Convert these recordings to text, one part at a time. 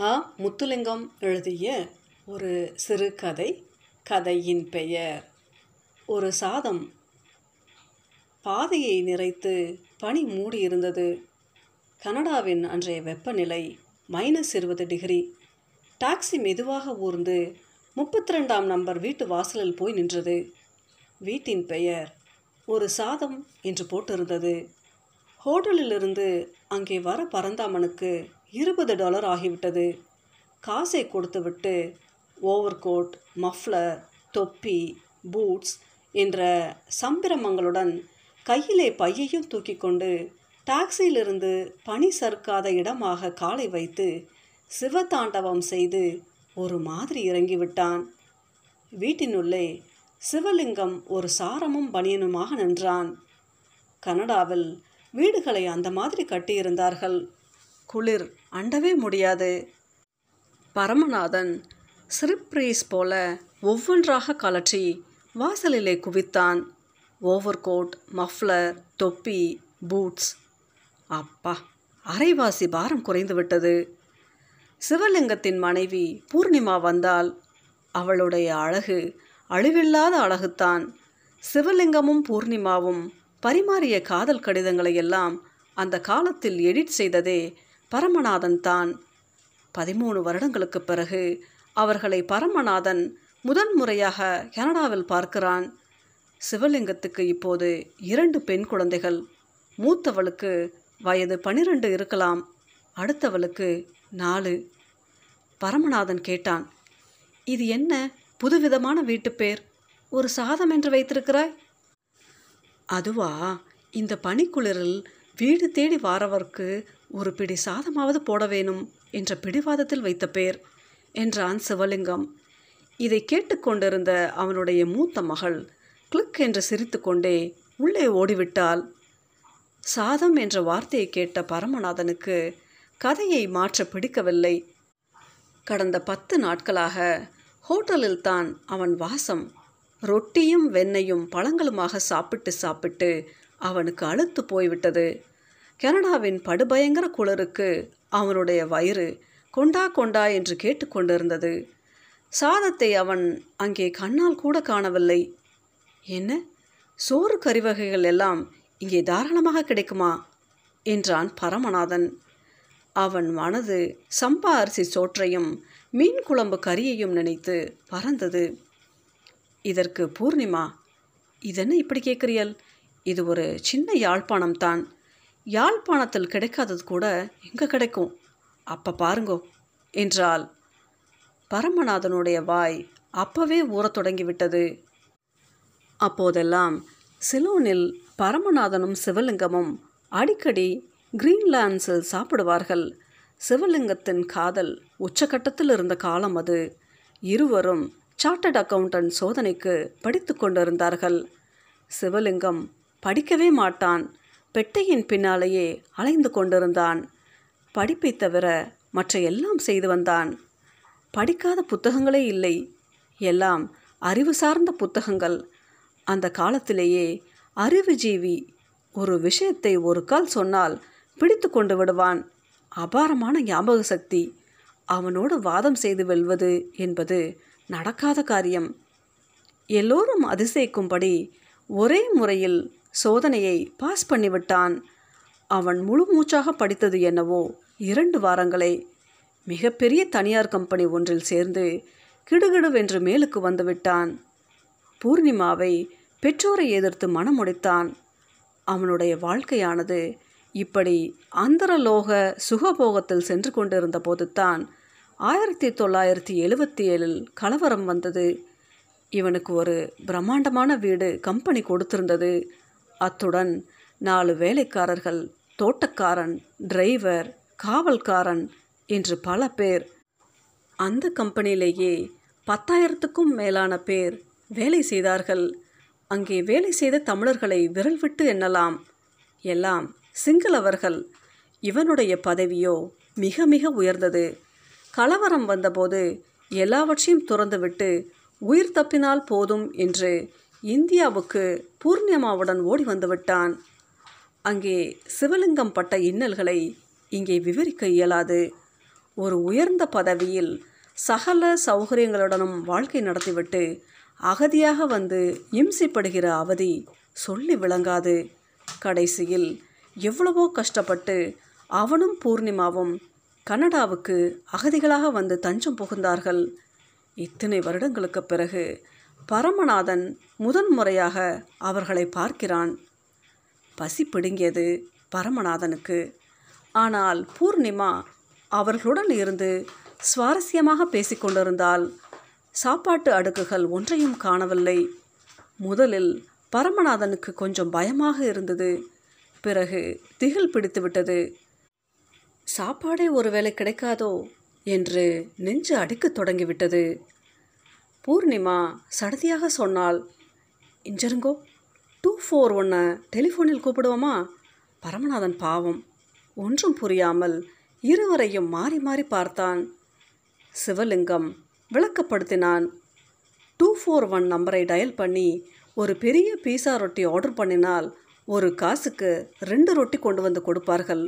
ஆ முத்துலிங்கம் எழுதிய ஒரு சிறுகதை கதையின் பெயர். ஒரு சாதம். பாதையை நிறைத்து பனி மூடியிருந்தது. கனடாவின் அன்றைய வெப்பநிலை மைனஸ் இருபது டிகிரி. டாக்ஸி மெதுவாக ஊர்ந்து முப்பத்தி ரெண்டாம் நம்பர் வீட்டு வாசலில் போய் நின்றது. வீட்டின் பெயர் ஒரு சாதம் என்று போட்டிருந்தது. ஹோட்டலிலிருந்து அங்கே வர பரந்தாமனுக்கு இருபது டாலர் ஆகிவிட்டது. காசை கொடுத்துவிட்டு ஓவர்கோட் மஃப்ளர் தொப்பி பூட்ஸ் என்ற சம்பிரமங்களுடன் கையிலே பையையும் தூக்கி கொண்டு டாக்ஸியிலிருந்து பனி சறுக்காத இடமாக காலை வைத்து சிவதாண்டவம் செய்து ஒரு மாதிரி இறங்கிவிட்டான். வீட்டினுள்ளே சிவலிங்கம் ஒரு சாரமும் பனியனுமாக நின்றான். கனடாவில் வீடுகளை அந்த மாதிரி கட்டியிருந்தார்கள். குளிர் அண்டவே முடியாது. பரமநாதன் சிரிப்ரீஸ் போல ஒவ்வொன்றாக கலற்றி வாசலிலே குவித்தான். ஓவர்கோட் மஃப்ளர் தொப்பி பூட்ஸ். அப்பா அரைவாசி பாரம் குறைந்துவிட்டது சிவலிங்கத்தின் மனைவி பூர்ணிமா வந்தால் அவளுடைய அழகு அழிவில்லாத அழகுத்தான். சிவலிங்கமும் பூர்ணிமாவும் பரிமாறிய காதல் கடிதங்களை எல்லாம் அந்த காலத்தில் எடிட் செய்ததே பரமநாதன் தான். பதிமூணு வருடங்களுக்கு பிறகு அவர்களை பரமநாதன் முதன் முறையாக கனடாவில் பார்க்கிறான். சிவலிங்கத்துக்கு இப்போது இரண்டு பெண் குழந்தைகள். மூத்தவளுக்கு வயது பனிரெண்டு இருக்கலாம் அடுத்தவளுக்கு நாலு. பரமநாதன் கேட்டான் இது என்ன புதுவிதமான வீட்டு பேர்? ஒரு சாதம் என்று வைத்திருக்கிறாய்? அதுவா இந்த பனிக்குளிரில் வீடு தேடி வாரவர்க்கு ஒரு பிடி சாதமாவது போட வேணும் என்ற பிடிவாதத்தில் வைத்த பேர் என்றான் சிவலிங்கம். இதை கேட்டுக்கொண்டிருந்த அவனுடைய மூத்த மகள் கிளிக் என்று சிரித்துக்கொண்டே உள்ளே ஓடிவிட்டாள். சாதம் என்ற வார்த்தையை கேட்ட பரமநாதனுக்கு கதையை மாற்ற பிடிக்கவில்லை. கடந்த பத்து நாட்களாக ஹோட்டலில் தான் அவன் வாசம். ரொட்டியும் வெண்ணையும் பழங்களுமாக சாப்பிட்டு சாப்பிட்டு அவனுக்கு அழுத்து போய்விட்டது. கனடாவின் படுபயங்கர குளிருக்கு அவனுடைய வயிறு கொண்டா கொண்டா என்று கேட்டுக்கொண்டிருந்தது சாதத்தை அவன் அங்கே கண்ணால் கூட காணவில்லை. என்ன? சோறு கறிவகைகள் எல்லாம் இங்கே தாராளமாக கிடைக்குமா? என்றான் பரமநாதன். அவன் மனது சம்பா அரிசி சோற்றையும் மீன் குழம்பு கறியையும் நினைத்து பறந்தது. இதற்கு பூர்ணிமா இதென்ன இப்படி கேட்குறியல் இது ஒரு சின்ன யாழ்ப்பாணம் தான். யாழ்ப்பாணத்தில் கிடைக்காதது கூட எங்கே கிடைக்கும்? அப்போ பாருங்கோ என்றால் பரமநாதனுடைய வாய் அப்பவே ஊறத் தொடங்கிவிட்டது. அப்போதெல்லாம் சிலோனில் பரமநாதனும் சிவலிங்கமும் அடிக்கடி கிரீன்லாண்ட்ஸில் சாப்பிடுவார்கள். சிவலிங்கத்தின் காதல் உச்சக்கட்டத்தில் இருந்த காலம் அது. இருவரும் சார்ட்டர்ட் அக்கவுண்டன்ட் சோதனைக்கு படித்து கொண்டிருந்தார்கள். சிவலிங்கம் படிக்கவே மாட்டான். பெட்டையின் பின்னாலேயே அலைந்து கொண்டிருந்தான். படிப்பை தவிர மற்ற எல்லாம் செய்து வந்தான். படிக்காத புத்தகங்களே இல்லை. எல்லாம் அறிவு சார்ந்த புத்தகங்கள். அந்த காலத்திலேயே அறிவுஜீவி ஒரு விஷயத்தை ஒரு கால் சொன்னால் பிடித்து கொண்டு விடுவான். அபாரமான ஞாபக சக்தி. அவனோடு வாதம் செய்து வெல்வது என்பது நடக்காத காரியம். எல்லோரும் அதிசயிக்கும்படி ஒரே முறையில் சோதனையை பாஸ் பண்ணிவிட்டான். அவன் முழு மூச்சாக படித்தது என்னவோ இரண்டு வாரங்களே. மிகப்பெரிய தனியார் கம்பெனி ஒன்றில் சேர்ந்து கிடுகிடுவென்று மேலுக்கு வந்துவிட்டான். பூர்ணிமாவை பெற்றோரை எதிர்த்து மனமுடித்தான். அவனுடைய வாழ்க்கையானது இப்படி அந்தரலோக சுகபோகத்தில் சென்று கொண்டிருந்த போதுத்தான் ஆயிரத்தி தொள்ளாயிரத்தி எழுபத்தி ஏழில் கலவரம் வந்தது. இவனுக்கு ஒரு பிரம்மாண்டமான வீடு கம்பெனி கொடுத்திருந்தது. அத்துடன் நாலு வேலைக்காரர்கள் தோட்டக்காரன் டிரைவர் காவல்காரன் என்று பல பேர். அந்த கம்பெனியிலேயே பத்தாயிரத்துக்கும் மேலான பேர் வேலை செய்தார்கள். அங்கே வேலை செய்த தமிழர்களை விரல் விட்டு எண்ணலாம். எல்லாம் சிங்களவர்கள் இவனுடைய பதவியோ மிக மிக உயர்ந்தது. கலவரம் வந்தபோது எல்லாவற்றையும் துறந்துவிட்டு உயிர் தப்பினால் போதும் என்று இந்தியாவுக்கு பூர்ணிமாவுடன் ஓடி வந்துவிட்டான். அங்கே சிவலிங்கம் பட்ட இன்னல்களை இங்கே விவரிக்க இயலாது. ஒரு உயர்ந்த பதவியில் சகல சௌகரியங்களுடனும் வாழ்க்கை நடத்திவிட்டு அகதியாக வந்து இம்சிப்படுகிற அவதி சொல்லி விளங்காது. கடைசியில் எவ்வளவோ கஷ்டப்பட்டு அவனும் பூர்ணிமாவும் கனடாவுக்கு அகதிகளாக வந்து தஞ்சம் புகுந்தார்கள். இத்தனை வருடங்களுக்கு பிறகு பரமநாதன் முதன்முறையாக அவர்களை பார்க்கிறான். பசி பிடுங்கியது பரமநாதனுக்கு. ஆனால் பூர்ணிமா அவர்களுடன் இருந்து சுவாரஸ்யமாக பேசிக்கொண்டிருந்தால் சாப்பாட்டு அடுக்குகள் ஒன்றையும் காணவில்லை. முதலில் பரமநாதனுக்கு கொஞ்சம் பயமாக இருந்தது. பிறகு திகில் பிடித்துவிட்டது சாப்பாடே ஒருவேளை கிடைக்காதோ என்று நெஞ்சு அடிக்கத் தொடங்கிவிட்டது. பூர்ணிமா சடதியாக சொன்னால் இஞ்சருங்கோ டூ ஃபோர் ஒன்னை டெலிஃபோனில் கூப்பிடுவோமா? பரமநாதன் பாவம். ஒன்றும் புரியாமல் இருவரையும் மாறி மாறி பார்த்தான். சிவலிங்கம் விளக்கப்படுத்தினான். டூ ஃபோர் ஒன் நம்பரை டயல் பண்ணி ஒரு பெரிய பீஸா ரொட்டி ஆர்டர் பண்ணினால் ஒரு காசுக்கு ரெண்டு ரொட்டி கொண்டு வந்து கொடுப்பார்கள்.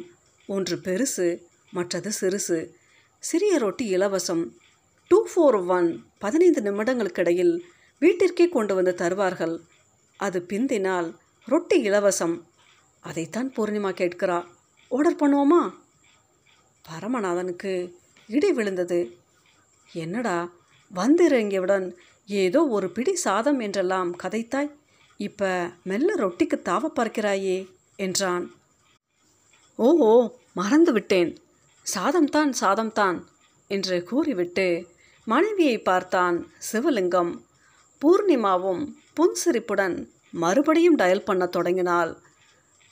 ஒன்று பெருசு மற்றது சிறுசு. சிறிய ரொட்டி இலவசம். டூ ஃபோர் ஒன் பதினைந்து நிமிடங்களுக்கிடையில் வீட்டிற்கே கொண்டு வந்து தருவார்கள். அது பிந்தினால் ரொட்டி இலவசம். அதைத்தான் பூர்ணிமா கேட்கிறா. ஆர்டர் பண்ணுவோமா? பரமநாதனுக்கு இடி விழுந்தது. என்னடா வந்திறங்கியவுடன் ஏதோ ஒரு பிடி சாதம் என்றெல்லாம் கதைத்தாய். இப்ப மெல்ல ரொட்டிக்கு தாவ பார்க்கிறாயே என்றான். ஓஹோ மறந்து விட்டேன் சாதம்தான் சாதம்தான் என்று கூறிவிட்டு மனைவியை பார்த்தான் சிவலிங்கம். பூர்ணிமாவும் புன்சிரிப்புடன் மறுபடியும் டயல் பண்ண தொடங்கினாள்.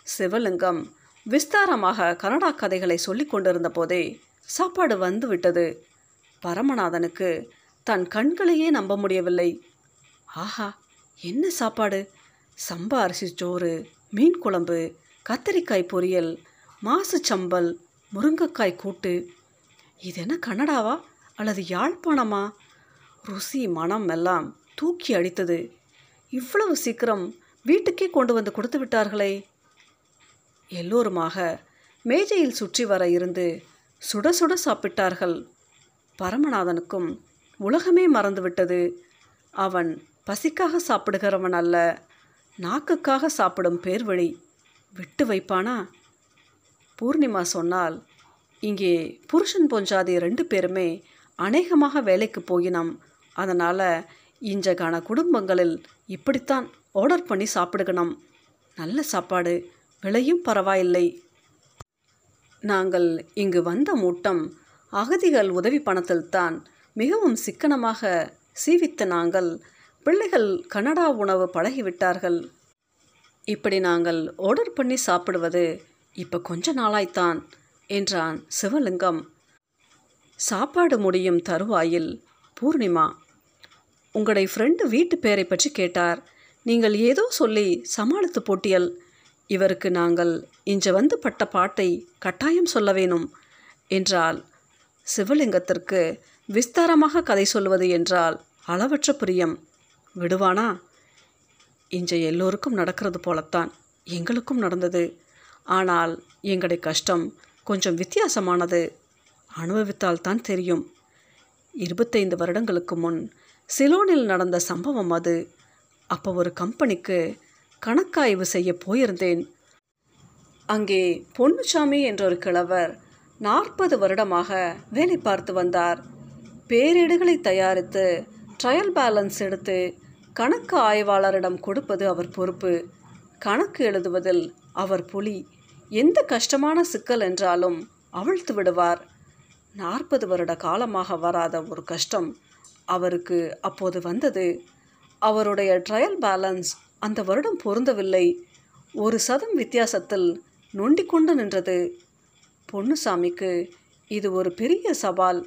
சிவலிங்கம் விஸ்தாரமாக கனடா கதைகளை சொல்லிக் கொண்டிருந்த போதே சாப்பாடு வந்து விட்டது. பரமநாதனுக்கு தன் கண்களையே நம்ப முடியவில்லை. ஆஹா என்ன சாப்பாடு? சம்பா அரிசி சோறு மீன் குழம்பு கத்தரிக்காய் பொரியல் மாசு சம்பல் முருங்கைக்காய் கூட்டு. இது என்ன கன்னடாவா அல்லது யாழ்ப்பாணமா ருசி மனம் எல்லாம் தூக்கி அடித்தது. இவ்வளவு சீக்கிரம் வீட்டுக்கே கொண்டு வந்து கொடுத்து விட்டார்களே. எல்லோருமாக மேஜையில் சுற்றி வர இருந்து சுட சுட சாப்பிட்டார்கள். பரமநாதனுக்கும் உலகமே மறந்துவிட்டது அவன் பசிக்காக சாப்பிடுகிறவன் அல்ல நாக்குக்காக சாப்பிடும் பேர்வழி. விட்டு வைப்பானா? பூர்ணிமா சொன்னால் இங்கே புருஷன் பொஞ்சாதி ரெண்டு பேருமே அநேகமாக வேலைக்கு போயினோம் அதனால் இன்றைக்கான குடும்பங்களில் இப்படித்தான் ஆர்டர் பண்ணி சாப்பிடுகணும் நல்ல சாப்பாடு விலையும் பரவாயில்லை. நாங்கள் இங்கு வந்த மூட்டம் அகதிகள் உதவி பணத்தில்தான் மிகவும் சிக்கனமாக சீவித்த நாங்கள் பிள்ளைகள் கனடா உணவு பழகிவிட்டார்கள். இப்படி நாங்கள் ஆர்டர் பண்ணி சாப்பிடுவது இப்போ கொஞ்ச நாளாய்த்தான் என்றான் சிவலிங்கம். சாப்பாடு முடியும் தருவாயில் பூர்ணிமா. உங்களுடைய ஃப்ரெண்டு வீட்டு பேரை பற்றி கேட்டார். நீங்கள் ஏதோ சொல்லி சமாளித்து போட்டியல். இவருக்கு நாங்கள் இன்று வந்து பட்ட பாட்டை கட்டாயம் சொல்ல வேணும் என்றால் சிவலிங்கத்திற்கு விஸ்தாரமாக கதை சொல்வது என்றால் அளவற்ற பிரியம். விடுவானா? இன்று எல்லோருக்கும் நடக்கிறது போலத்தான் எங்களுக்கும் நடந்தது. ஆனால் எங்களுடைய கஷ்டம் கொஞ்சம் வித்தியாசமானது. அனுபவித்தால் தான் தெரியும். இருபத்தைந்து வருடங்களுக்கு முன் சிலோனில் நடந்த சம்பவம் அது. அப்போ ஒரு கம்பெனிக்கு கணக்காய்வு செய்ய போயிருந்தேன். அங்கே பொன்னுசாமி என்ற ஒரு கிழவர் நாற்பது வருடமாக வேலை பார்த்து வந்தார். பேரேடுகளை தயாரித்து ட்ரையல் பேலன்ஸ் எடுத்து கணக்கு ஆய்வாளரிடம் கொடுப்பது அவர் பொறுப்பு. கணக்கு எழுதுவதில் அவர் புலி. எந்த கஷ்டமான சிக்கல் என்றாலும் அவிழ்த்து விடுவார். நாற்பது வருட காலமாக வராத ஒரு கஷ்டம் அவருக்கு அப்போது வந்தது. அவருடைய ட்ரையல் பேலன்ஸ் அந்த வருடம் பொருந்தவில்லை. ஒரு சதம் வித்தியாசத்தில் நொண்டிக்கொண்டு நின்றது. பொன்னுசாமிக்கு இது ஒரு பெரிய சவால்.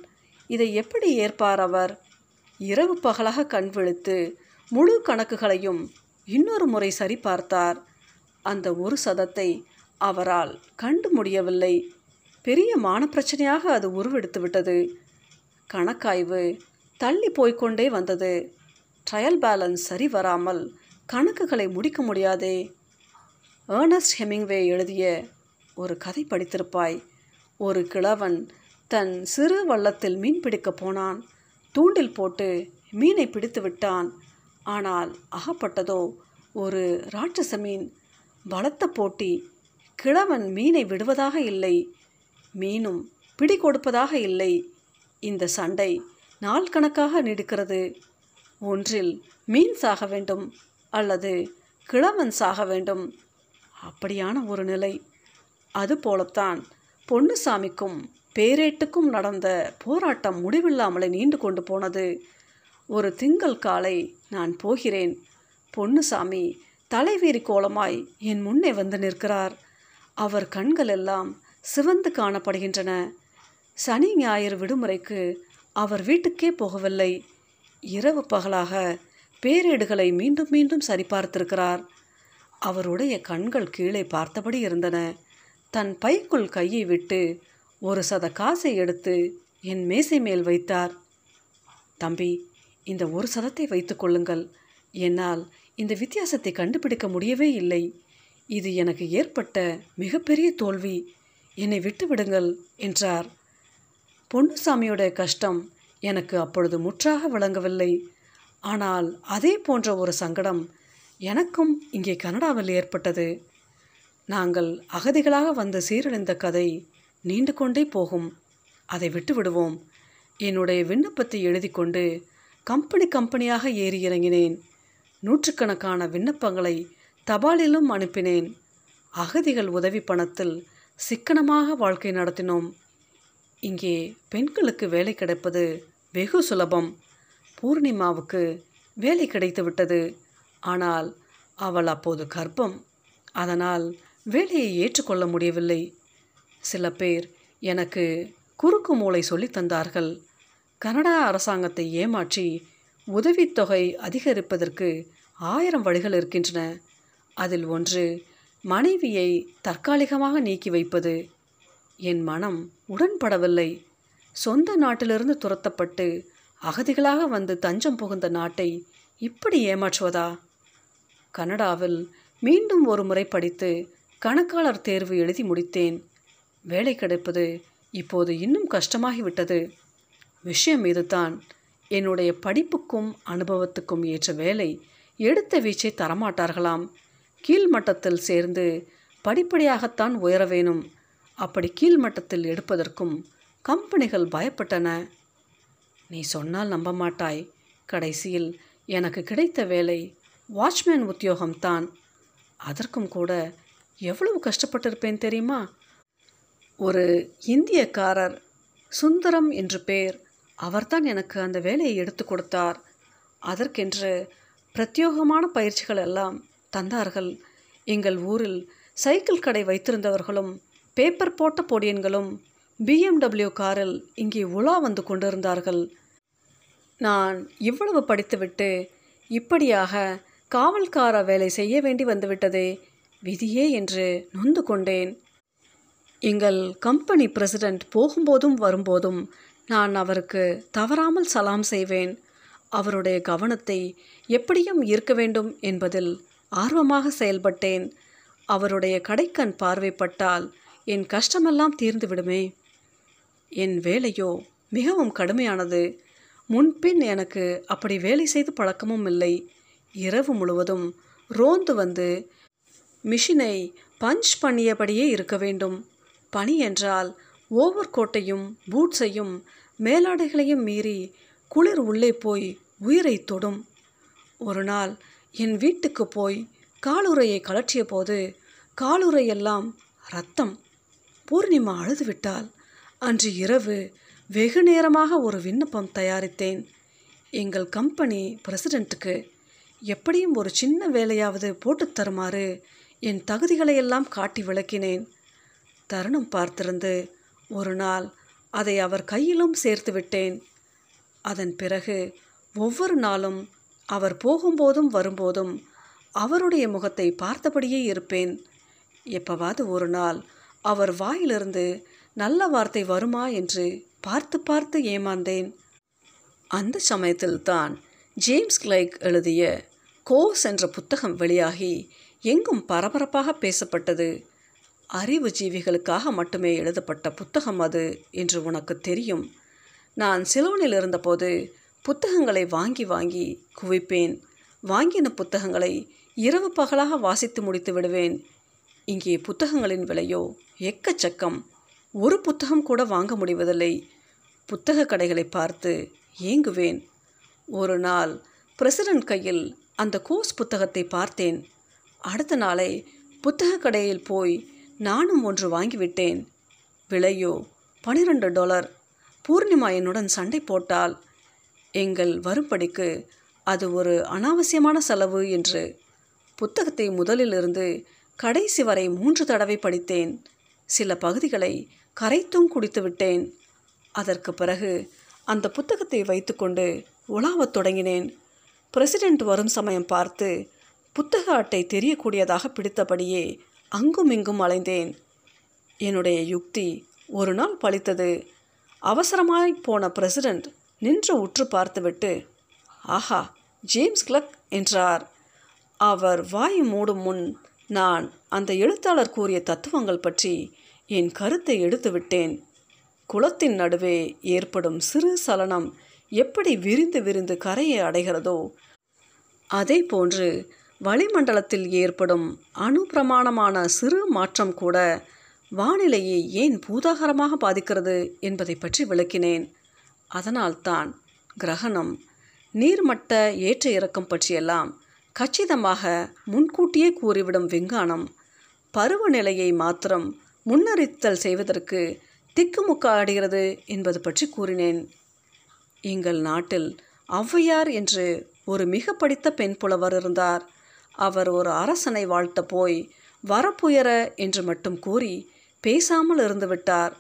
இதை எப்படி ஏற்பார் அவர்? இரவு பகலாக கண் விழித்து முழு கணக்குகளையும் இன்னொரு முறை சரிபார்த்தார். அந்த ஒரு சதத்தை அவரால் கண்டு முடியவில்லை. பெரிய மானப்பிரச்சனையாக அது உருவெடுத்து விட்டது. கணக்காய்வு தள்ளி போய்க்கொண்டே வந்தது. ட்ரையல் பேலன்ஸ் சரி வராமல் கணக்குகளை முடிக்க முடியாதே. ஏர்னஸ்ட் ஹெமிங்வே எழுதிய ஒரு கதை படித்திருப்பாய். ஒரு கிழவன் தன் சிறு வள்ளத்தில் மீன் பிடிக்கப் போனான். தூண்டில் போட்டு மீனை பிடித்து விட்டான். ஆனால் அகப்பட்டதோ ஒரு ராட்சச மீன். பலத்த போட்டி. கிழவன் மீனை விடுவதாக இல்லை. மீனும் பிடி கொடுப்பதாக இல்லை. இந்த சண்டை நாள் கணக்காக நீடிக்கிறது. ஒன்றில் மீன் சாக வேண்டும் அல்லது கிழவன் சாக வேண்டும். அப்படியான ஒரு நிலை. அதுபோலத்தான் பொன்னுசாமிக்கும் பேரேட்டுக்கும் நடந்த போராட்டம் முடிவில்லாமலே நீண்டு கொண்டு போனது. ஒரு திங்கள் காலை நான் போகிறேன். பொன்னுசாமி தலைவீரி கோலமாய் என் முன்னே வந்து நிற்கிறார். அவர் கண்கள் எல்லாம் சிவந்து காணப்படுகின்றன. சனி ஞாயிறு விடுமுறைக்கு அவர் வீட்டுக்கே போகவில்லை. இரவு பகலாக பேரேடுகளை மீண்டும் மீண்டும் சரிபார்த்திருக்கிறார். அவருடைய கண்கள் கீழே பார்த்தபடி இருந்தன. தன் பைக்குள் கையை விட்டு ஒரு சத காசை எடுத்து என் மேசை மேல் வைத்தார். தம்பி இந்த ஒரு சதத்தை வைத்து கொள்ளுங்கள். என்னால் இந்த வித்தியாசத்தை கண்டுபிடிக்க முடியவே இல்லை. இது எனக்கு ஏற்பட்ட மிகப்பெரிய தோல்வி. என்னை விட்டு விடுங்கள் என்றார். பொன்னுசாமியோட கஷ்டம் எனக்கு அப்பொழுது முற்றாக விளங்கவில்லை. ஆனால் அதே போன்ற ஒரு சங்கடம் எனக்கும் இங்கே கனடாவில் ஏற்பட்டது. நாங்கள் அகதிகளாக வந்து சீரழிந்த கதை நீண்டு கொண்டே போகும். அதை விட்டு விடுவோம். என்னுடைய விண்ணப்பத்தை எழுதி கொண்டு கம்பெனி கம்பெனியாக ஏறி இறங்கினேன். நூற்றுக்கணக்கான விண்ணப்பங்களை தபாலிலும் அனுப்பினேன். அகதிகள் உதவி பணத்தில் சிக்கனமாக வாழ்க்கை நடத்தினோம். இங்கே பெண்களுக்கு வேலை கிடைப்பது வெகு சுலபம். பூர்ணிமாவுக்கு வேலை கிடைத்து விட்டது. ஆனால் அவள் அப்போது கர்ப்பம். அதனால் வேலையை ஏற்றுக்கொள்ள முடியவில்லை. சில பேர் எனக்கு குறுக்கு மூளை சொல்லி தந்தார்கள். கனடா அரசாங்கத்தை ஏமாற்றி உதவித்தொகை அதிகரிப்பதற்கு ஆயிரம் வழிகள் இருக்கின்றன. அதில் ஒன்று மனைவியை தற்காலிகமாக நீக்கி வைப்பது என் மனம் உடன்படவில்லை. சொந்த நாட்டிலிருந்து துரத்தப்பட்டு அகதிகளாக வந்து தஞ்சம் புகுந்த நாட்டை இப்படி ஏமாற்றுவதா? கனடாவில் மீண்டும் ஒரு முறை படித்து கணக்காளர் தேர்வு எழுதி முடித்தேன். வேலை கிடைப்பது இப்போது இன்னும் கஷ்டமாகிவிட்டது. விஷயம் இதுதான். என்னுடைய படிப்புக்கும் அனுபவத்துக்கும் ஏற்ற வேலை எடுத்த வீச்சை தரமாட்டார்களாம். கீழ்மட்டத்தில் சேர்ந்து படிப்படியாகத்தான் உயர வேணும். அப்படி கீழ்மட்டத்தில் எடுப்பதற்கும் கம்பெனிகள் பயப்பட்டன. நீ சொன்னால் நம்ப மாட்டாய் கடைசியில் எனக்கு கிடைத்த வேலை வாட்ச்மேன் உத்தியோகம்தான் அதற்கும் கூட எவ்வளவு கஷ்டப்பட்டிருப்பேன் தெரியுமா? ஒரு இந்தியக்காரர் சுந்தரம் என்று பேர். அவர்தான் எனக்கு அந்த வேலையை எடுத்து கொடுத்தார். அதற்கென்று பிரத்யோகமான பயிற்சிகள் எல்லாம் தந்தார்கள். எங்கள் ஊரில் சைக்கிள் கடை வைத்திருந்தவர்களும் பேப்பர் போட்ட பொடியன்களும் பிஎம்டபிள்யூ காரில் இங்கே உலா வந்து கொண்டிருந்தார்கள். நான் இவ்வளவு படித்துவிட்டு இப்படியாக காவல்கார வேலை செய்ய வேண்டி வந்துவிட்டதே விதியே என்று நொந்து கொண்டேன். எங்கள் கம்பெனி பிரசிடெண்ட் போகும்போதும் வரும்போதும் நான் அவருக்கு தவறாமல் சலாம் செய்வேன். அவருடைய கவனத்தை எப்படியும் ஈர்க்க வேண்டும் என்பதில் ஆர்வமாக செயல்பட்டேன். அவருடைய கடைக்கண் பார்வைப்பட்டால் என் கஷ்டமெல்லாம் தீர்ந்துவிடுமே. என் வேலையோ மிகவும் கடுமையானது. முன்பின் எனக்கு அப்படி வேலை செய்து பழக்கமும் இல்லை. இரவு முழுவதும் ரோந்து வந்து மிஷினை பஞ்ச் பண்ணியபடியே இருக்க வேண்டும். பனி என்றால் ஓவர் கோட்டையும் பூட்ஸையும் மேலாடைகளையும் மீறி குளிர் உள்ளே போய் உயிரை தொடும். ஒரு நாள் என் வீட்டுக்கு போய் காலுறையை கலற்றிய போது காலுறையெல்லாம் ரத்தம் பூர்ணிமா அழுதுவிட்டால் அன்று இரவு வெகு நேரமாக ஒரு விண்ணப்பம் தயாரித்தேன். எங்கள் கம்பெனி பிரசிடெண்ட்டுக்கு எப்படியும் ஒரு சின்ன வேலையாவது போட்டு தருமாறு என் தகுதிகளையெல்லாம் காட்டி விளக்கினேன். தருணம் பார்த்திருந்து ஒரு நாள் அதை அவர் கையிலும் சேர்த்து விட்டேன் அதன் பிறகு ஒவ்வொரு நாளும் அவர் போகும்போதும் வரும்போதும் அவருடைய முகத்தை பார்த்தபடியே இருப்பேன். எப்பவாவது ஒரு நாள் அவர் வாயிலிருந்து நல்ல வார்த்தை வருமா? என்று பார்த்து பார்த்து ஏமாந்தேன். அந்த சமயத்தில்தான் ஜேம்ஸ் கிளைக் எழுதிய கோஸ் என்ற புத்தகம் வெளியாகி எங்கும் பரபரப்பாக பேசப்பட்டது. அறிவு ஜீவிகளுக்காக மட்டுமே எழுதப்பட்ட புத்தகம் அது என்று உனக்கு தெரியும். நான் சிலோனில் இருந்தபோது புத்தகங்களை வாங்கி வாங்கி குவிப்பேன். வாங்கின புத்தகங்களை இரவு பகலாக வாசித்து முடித்து விடுவேன். இங்கே புத்தகங்களின் விலையோ எக்கச்சக்கம். ஒரு புத்தகம் கூட வாங்க முடிவதில்லை. புத்தக கடைகளை பார்த்து ஏங்குவேன். ஒரு நாள் பிரசிடென்ட் கையில் அந்த கோர்ஸ் புத்தகத்தை பார்த்தேன். அடுத்த நாளை புத்தக கடையில் போய் நானும் ஒன்று வாங்கிவிட்டேன். விலையோ பனிரெண்டு டாலர். பூர்ணிமா என்னுடன் சண்டை போட்டால் எங்கள் வரும்படிக்கு அது ஒரு அனாவசியமான செலவு என்று புத்தகத்தை முதலிலிருந்து கடைசி வரை மூன்று தடவை படித்தேன். சில பகுதிகளை கரைத்தும் குடித்து விட்டேன். அதற்கு பிறகு அந்த புத்தகத்தை வைத்துக்கொண்டு உலாவத் தொடங்கினேன். பிரசிடென்ட் வரும் சமயம் பார்த்து புத்தக அட்டை தெரியக்கூடியதாக பிடித்தபடியே அங்கும் இங்கும் அலைந்தேன். என்னுடைய யுக்தி ஒரு நாள் பழித்தது. அவசரமாய் போன பிரசிடென்ட் நின்று உற்று பார்த்துவிட்டு ஆஹா ஜேம்ஸ் கிளக் என்றார். அவர் வாய் மூடும் முன் நான் அந்த எழுத்தாளர் கூறிய தத்துவங்கள் பற்றி என் கருத்தை எடுத்துவிட்டேன். குளத்தின் நடுவே ஏற்படும் சிறு சலனம் எப்படி விரிந்து விரிந்து கரையை அடைகிறதோ அதே போன்று வளிமண்டலத்தில் ஏற்படும் அணுப்பிரமாணமான சிறு மாற்றம் கூட வானிலையை ஏன் பூதாகரமாக பாதிக்கிறது என்பதை பற்றி விளக்கினேன். அதனால்தான் கிரகணம் நீர்மட்ட ஏற்ற இறக்கம் பற்றியெல்லாம் கச்சிதமாக முன்கூட்டியே கூறிவிடும் விஞ்ஞானம் பருவநிலையை மாத்திரம் முன்னறித்தல் செய்வதற்கு திக்குமுக்காடுகிறது என்பது பற்றி கூறினேன். எங்கள் நாட்டில் ஔவையார் என்று ஒரு மிக படித்த பெண் புலவர் இருந்தார். அவர் ஒரு அரசனை வாழ்த்த போய் வரப்புயர என்று மட்டும் கூறி பேசாமல் இருந்துவிட்டார்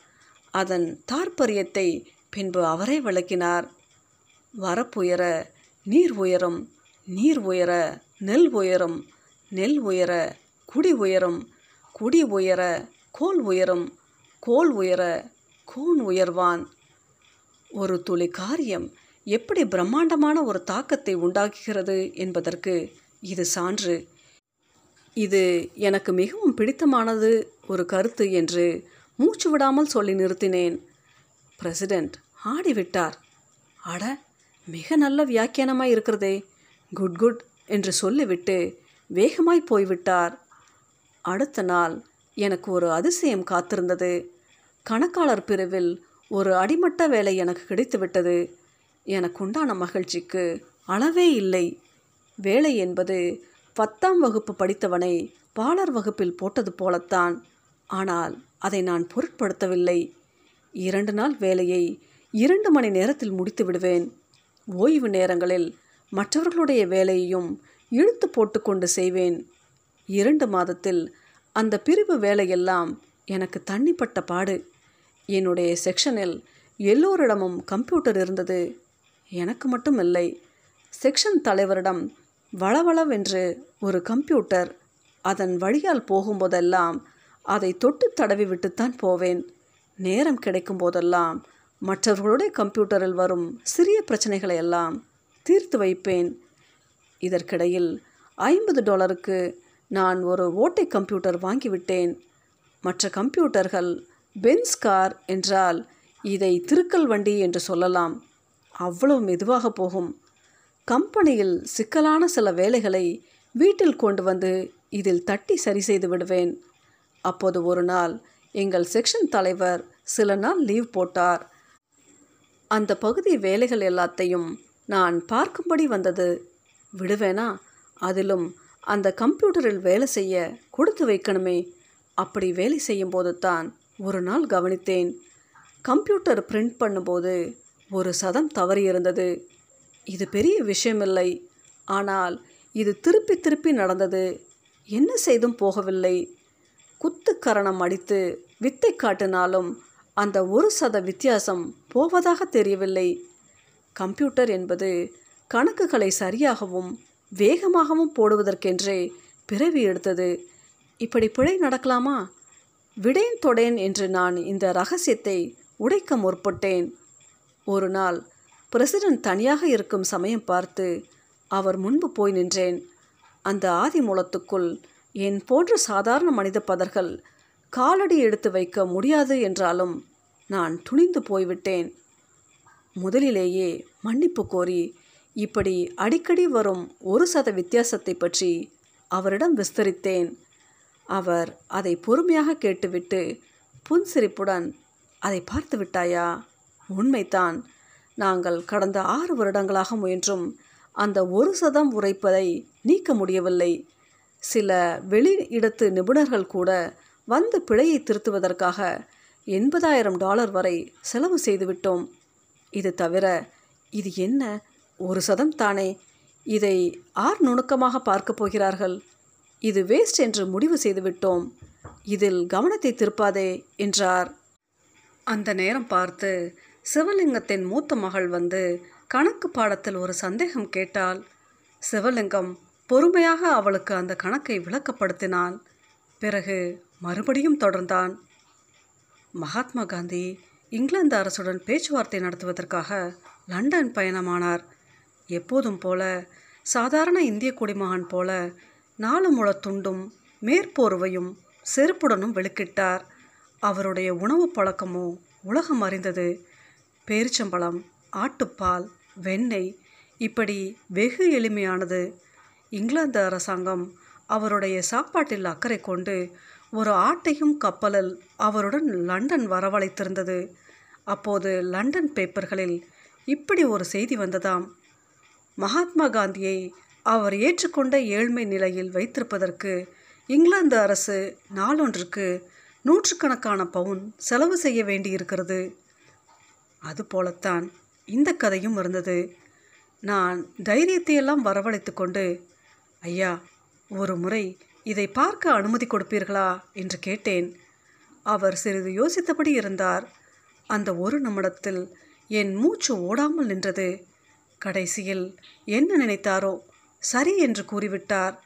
அதன் தாற்பரியத்தை பின்பு அவரை விளக்கினார். வரப்புயர நீர் உயரும் நீர் உயர நெல் உயரும் நெல் உயர குடி உயரும் குடி உயர கோல் உயரும் கோல் உயர கோன் உயர்வான். ஒரு துளி காரியம் எப்படி பிரம்மாண்டமான ஒரு தாக்கத்தை உண்டாக்குகிறது என்பதற்கு இது சான்று. இது எனக்கு மிகவும் பிடித்தமானது ஒரு கருத்து என்று மூச்சு விடாமல் சொல்லி நிறுத்தினேன். பிரசிடெண்ட் ஆடிவிட்டார் அட மிக நல்ல வியாக்கியானமாய் இருக்கிறதே. குட் குட் என்று சொல்லிவிட்டு வேகமாய் போய்விட்டார். அடுத்த நாள் எனக்கு ஒரு அதிசயம் காத்திருந்தது. கணக்காளர் பிரிவில் ஒரு அடிமட்ட வேலை எனக்கு கிடைத்துவிட்டது. எனக்குண்டான மகிழ்ச்சிக்கு அளவே இல்லை. வேலை என்பது பத்தாம் வகுப்பு படித்தவனை பாலர் வகுப்பில் போட்டது போலத்தான். ஆனால் அதை நான் பொருட்படுத்தவில்லை. இரண்டு நாள் வேலையை இரண்டு மணி நேரத்தில் முடித்து விடுவேன். ஓய்வு நேரங்களில் மற்றவர்களுடைய வேலையையும் இழுத்து போட்டுக்கொண்டு செய்வேன். இரண்டு மாதத்தில் அந்த பிரிவு வேலையெல்லாம் எனக்கு தண்ணிப்பட்ட பாடு. என்னுடைய செக்ஷனில் எல்லோரிடமும் கம்ப்யூட்டர் இருந்தது. எனக்கு மட்டும் இல்லை செக்ஷன் தலைவரிடம் வளவளவென்று ஒரு கம்ப்யூட்டர் அதன் வழியால் போகும்போதெல்லாம் அதை தொட்டு தடவி விட்டுத்தான் போவேன். நேரம் கிடைக்கும் போதெல்லாம் மற்றவர்களுடைய கம்ப்யூட்டரில் வரும் சிறிய பிரச்சனைகளை எல்லாம் தீர்த்து வைப்பேன். இதற்கிடையில் ஐம்பது டாலருக்கு நான் ஒரு ஓட்டை கம்ப்யூட்டர் வாங்கிவிட்டேன். மற்ற கம்ப்யூட்டர்கள் பென்ஸ் கார் என்றால் இதை திருக்கல் வண்டி என்று சொல்லலாம். அவ்வளவு மெதுவாக போகும். கம்பெனியில் சிக்கலான சில வேலைகளை வீட்டில் கொண்டு வந்து இதில் தட்டி சரி செய்து விடுவேன். அப்போது ஒரு நாள் எங்கள் செக்ஷன் தலைவர் சில நாள் லீவ் போட்டார். அந்த பகுதி வேலைகள் எல்லாத்தையும் நான் பார்க்கும்படி வந்தது. விடுவேனா? அதிலும் அந்த கம்ப்யூட்டரில் வேலை செய்ய கொடுத்து வைக்கணுமே. அப்படி வேலை செய்யும்போது தான் ஒரு நாள் கவனித்தேன். கம்ப்யூட்டர் பிரிண்ட் பண்ணும்போது ஒரு சதம் தவறி இருந்தது. இது பெரிய விஷயமில்லை. ஆனால் இது திருப்பி திருப்பி நடந்தது. என்ன செய்தும் போகவில்லை. குத்துக்கரணம் அடித்து வித்தை காட்டினாலும் அந்த ஒரு சத வித்தியாசம் போவதாக தெரியவில்லை. கம்ப்யூட்டர் என்பது கணக்குகளை சரியாகவும் வேகமாகவும் போடுவதற்கென்றே பிறவி எடுத்தது. இப்படி பிழை நடக்கலாமா? விடேன் தொடேன் என்று நான் இந்த ரகசியத்தை உடைக்க முற்பட்டேன். ஒரு நாள் பிரசிடென்ட் தனியாக இருக்கும் சமயம் பார்த்து அவர் முன்பு போய் நின்றேன். அந்த ஆதி மூலத்துக்குள் என் போன்ற சாதாரண மனித பதர்கள் காலடி எடுத்து வைக்க முடியாது என்றாலும் நான் துணிந்து போய்விட்டேன். முதலிலேயே மன்னிப்பு கோரி இப்படி அடிக்கடி வரும் ஒரு சத வித்தியாசத்தை பற்றி அவரிடம் விஸ்தரித்தேன். அவர் அதை பொறுமையாக கேட்டுவிட்டு புன்சிரிப்புடன் அதை பார்த்து விட்டாயா? உண்மைதான். நாங்கள் கடந்த ஆறு வருடங்களாக முயன்றும் அந்த ஒரு சதம் உரைப்பதை நீக்க முடியவில்லை. சில வெளி இடத்து நிபுணர்கள் கூட வந்து பிழையை திருத்துவதற்காக எண்பதாயிரம் டாலர் வரை செலவு செய்துவிட்டோம். இது தவிர இது என்ன? ஒரு சதம் தானே? இதை ஆர் நுணுக்கமாக பார்க்கப் போகிறார்கள். இது வேஸ்ட் என்று முடிவு செய்துவிட்டோம். இதில் கவனத்தை திருப்பாதே என்றார். அந்த நேரம் பார்த்து சிவலிங்கத்தின் மூத்த மகள் வந்து கணக்கு பாடத்தில் ஒரு சந்தேகம் கேட்டால் சிவலிங்கம் பொறுமையாக அவளுக்கு அந்த கணக்கை விளக்கப்படுத்தினான் பிறகு மறுபடியும் தொடர்ந்தான். மகாத்மா காந்தி இங்கிலாந்து அரசுடன் பேச்சுவார்த்தை நடத்துவதற்காக லண்டன் பயணமானார். எப்போதும் போல சாதாரண இந்திய குடிமகன் போல நாலு முழத் துண்டும் மேற்போர்வையும் செருப்புடனும் வெளுக்கிட்டார். அவருடைய உணவு பழக்கமோ உலகம் அறிந்தது. பேரிச்சம்பழம் ஆட்டுப்பால் வெண்ணெய் இப்படி வெகு எளிமையானது. இங்கிலாந்து அரசாங்கம் அவருடைய சாப்பாட்டில் அக்கறை கொண்டு ஒரு ஆட்டையும் கப்பலில் அவருடன் லண்டன் வரவழைத்திருந்தது. அப்போது லண்டன் பேப்பர்களில் இப்படி ஒரு செய்தி வந்ததாம். மகாத்மா காந்தியை அவர் ஏற்றுக்கொண்ட ஏழ்மை நிலையில் வைத்திருப்பதற்கு இங்கிலாந்து அரசு நாளொன்றுக்கு நூற்றுக்கணக்கான பவுன் செலவு செய்ய வேண்டியிருக்கிறது. அதுபோலத்தான் இந்த கதையும் இருந்தது. நான் தைரியத்தையெல்லாம் வரவழைத்து கொண்டு ஐயா ஒரு முறை இதை பார்க்க அனுமதி கொடுப்பீர்களா? என்று கேட்டேன். அவர் சிறிது யோசித்தபடி இருந்தார். அந்த ஒரு நிமிடத்தில் என் மூச்சு ஓடாமல் நின்றது. கடைசியில் என்ன நினைத்தாரோ சரி என்று கூறிவிட்டார்.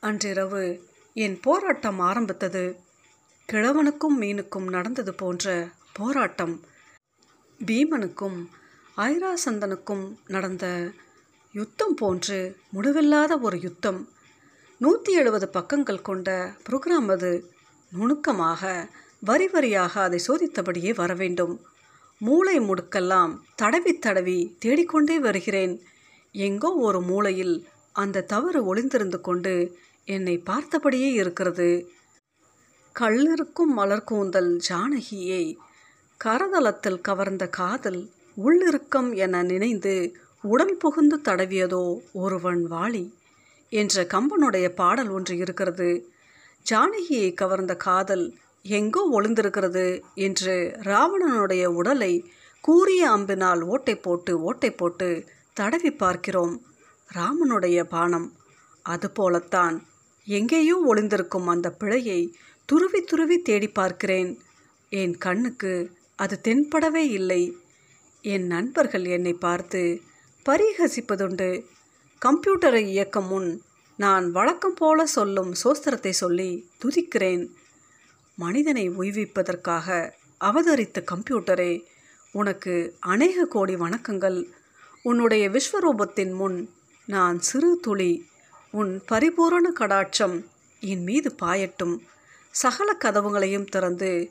அன்றிரவு என் போராட்டம் ஆரம்பித்தது. கிழவனுக்கும் மீனுக்கும் நடந்தது போன்ற போராட்டம். பீமனுக்கும் ஐராசந்தனுக்கும் நடந்த யுத்தம் போன்று முடிவில்லாத ஒரு யுத்தம். நூற்றி எழுபது பக்கங்கள் கொண்ட புரோகிராம் அது. நுணுக்கமாக வரி வரியாக அதை சோதித்தபடியே வர வேண்டும். மூளை முடுக்கெல்லாம் தடவி தடவி தேடிக்கொண்டே வருகிறேன். எங்கோ ஒரு மூலையில் அந்த தவறு ஒளிந்திருந்து கொண்டு என்னை பார்த்தபடியே இருக்கிறது. கள்ளிருக்கும் மலர் கூந்தல் ஜானகியை கரதளத்தில் கவர்ந்த காதல் உள்ளிருக்கம் என நினைந்து உடல் புகுந்து தடவியதோ ஒருவன் வாளி என்ற கம்பனுடைய பாடல் ஒன்று இருக்கிறது. ஜானகியை கவர்ந்த காதல் எங்கோ ஒளிந்திருக்கிறது என்று ராவணனுடைய உடலை கூரிய அம்பினால் ஓட்டை போட்டு ஓட்டை போட்டு தடவி பார்க்கிறோம். ராமனுடைய பானம் அதுபோலத்தான் எங்கேயோ ஒளிந்திருக்கும் அந்த பிழையை துருவி துருவி தேடி பார்க்கிறேன். என் கண்ணுக்கு அது தென்படவே இல்லை. என் நண்பர்கள் என்னை பார்த்து பரிகசிப்பதுண்டு. கம்ப்யூட்டரை இயக்கும் முன் நான் வழக்கம் போல சொல்லும் சோஸ்திரத்தை சொல்லி துதிக்கிறேன். மனிதனை உய்விப்பதற்காக அவதரித்த கம்ப்யூட்டரே உனக்கு அநேக கோடி வணக்கங்கள். உன்னுடைய விஸ்வரூபத்தின் முன் நான் சிறு துளி உன் பரிபூரண கடாட்சம் என் மீது பாயட்டும். சகல கதவுகளையும் திறந்து